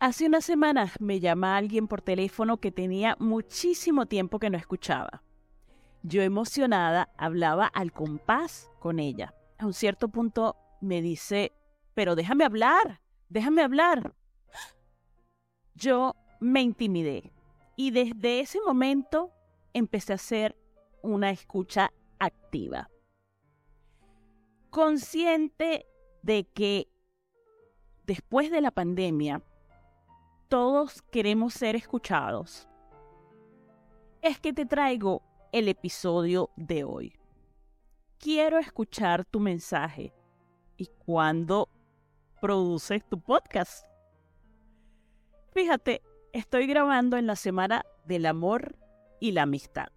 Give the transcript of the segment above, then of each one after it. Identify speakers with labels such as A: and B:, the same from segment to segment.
A: Hace unas semanas me llama alguien por teléfono que tenía muchísimo tiempo que no escuchaba. Yo emocionada hablaba al compás con ella. A un cierto punto me dice, pero déjame hablar, déjame hablar. Yo me intimidé y desde ese momento empecé a hacer una escucha activa. Consciente de que después de la pandemia todos queremos ser escuchados, es que te traigo el episodio de hoy. Quiero escuchar tu mensaje y cuándo produces tu podcast. Fíjate, estoy grabando en la semana del amor y la amistad.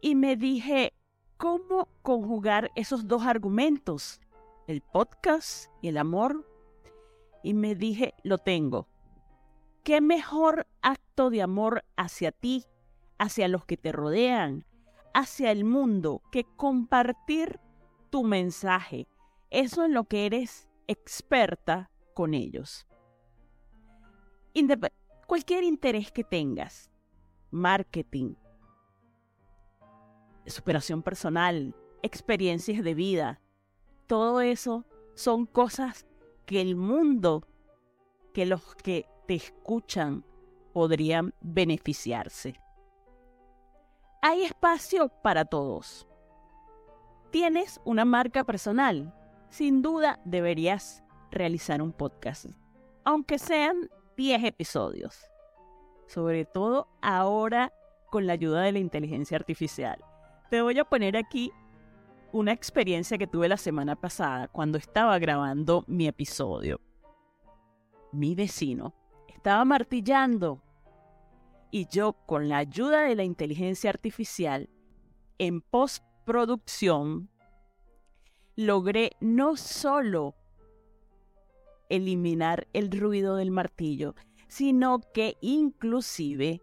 A: Y me dije, ¿cómo conjugar esos dos argumentos? El podcast y el amor. Y me dije, lo tengo. ¿Qué mejor acto de amor hacia ti, hacia los que te rodean, hacia el mundo, que compartir tu mensaje? Eso en lo que eres experta con ellos. cualquier interés que tengas, marketing, superación personal, experiencias de vida, todo eso son cosas que el mundo, que los que te escuchan podrían beneficiarse. Hay espacio para todos. Tienes una marca personal. Sin duda deberías realizar un podcast, aunque sean 10 episodios. Sobre todo ahora con la ayuda de la inteligencia artificial. Te voy a poner aquí una experiencia que tuve la semana pasada cuando estaba grabando mi episodio. Mi vecino estaba martillando y yo con la ayuda de la inteligencia artificial en postproducción logré no solo eliminar el ruido del martillo, sino que inclusive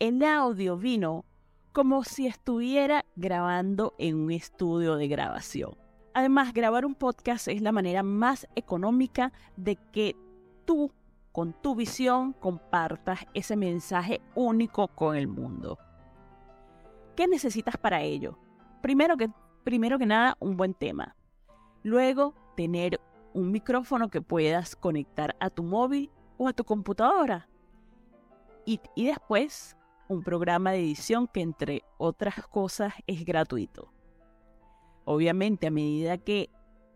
A: el audio vino como si estuviera grabando en un estudio de grabación. Además, grabar un podcast es la manera más económica de que tú, con tu visión, compartas ese mensaje único con el mundo. ¿Qué necesitas para ello? Primero que, primero que nada, un buen tema. Luego, tener un micrófono que puedas conectar a tu móvil o a tu computadora. Y, y después, un programa de edición que entre otras cosas es gratuito. Obviamente a medida que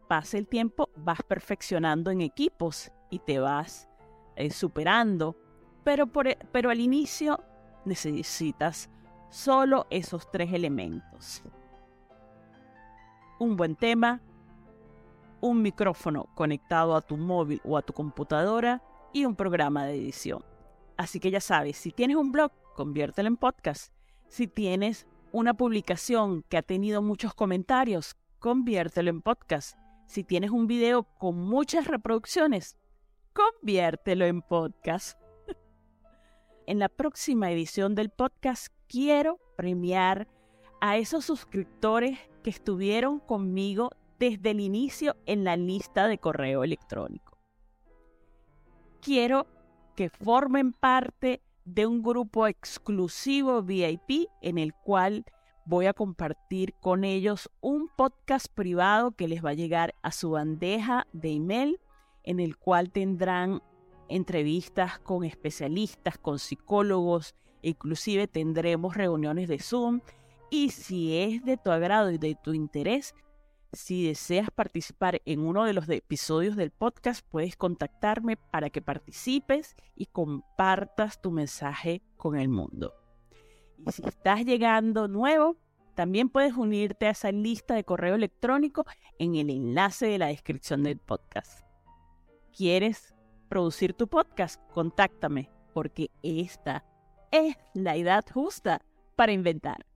A: pase el tiempo vas perfeccionando en equipos y te vas eh, superando, pero, por, e, pero al inicio necesitas solo esos tres elementos. Un buen tema, un micrófono conectado a tu móvil o a tu computadora y un programa de edición. Así que ya sabes, si tienes un blog, conviértelo en podcast. Si tienes una publicación que ha tenido muchos comentarios, conviértelo en podcast. Si tienes un video con muchas reproducciones, conviértelo en podcast. en la próxima edición del podcast quiero premiar a esos suscriptores que estuvieron conmigo desde el inicio en la lista de correo electrónico. Quiero que formen parte de un grupo exclusivo VIP en el cual voy a compartir con ellos un podcast privado que les va a llegar a su bandeja de email en el cual tendrán entrevistas con especialistas, con psicólogos, inclusive tendremos reuniones de Zoom. Y si es de tu agrado y de tu interés, si deseas participar en uno de los episodios del podcast, puedes contactarme para que participes y compartas tu mensaje con el mundo. Y si estás llegando nuevo, también puedes unirte a esa lista de correo electrónico en el enlace de la descripción del podcast. ¿Quieres producir tu podcast? Contáctame, porque esta es la edad justa para inventar.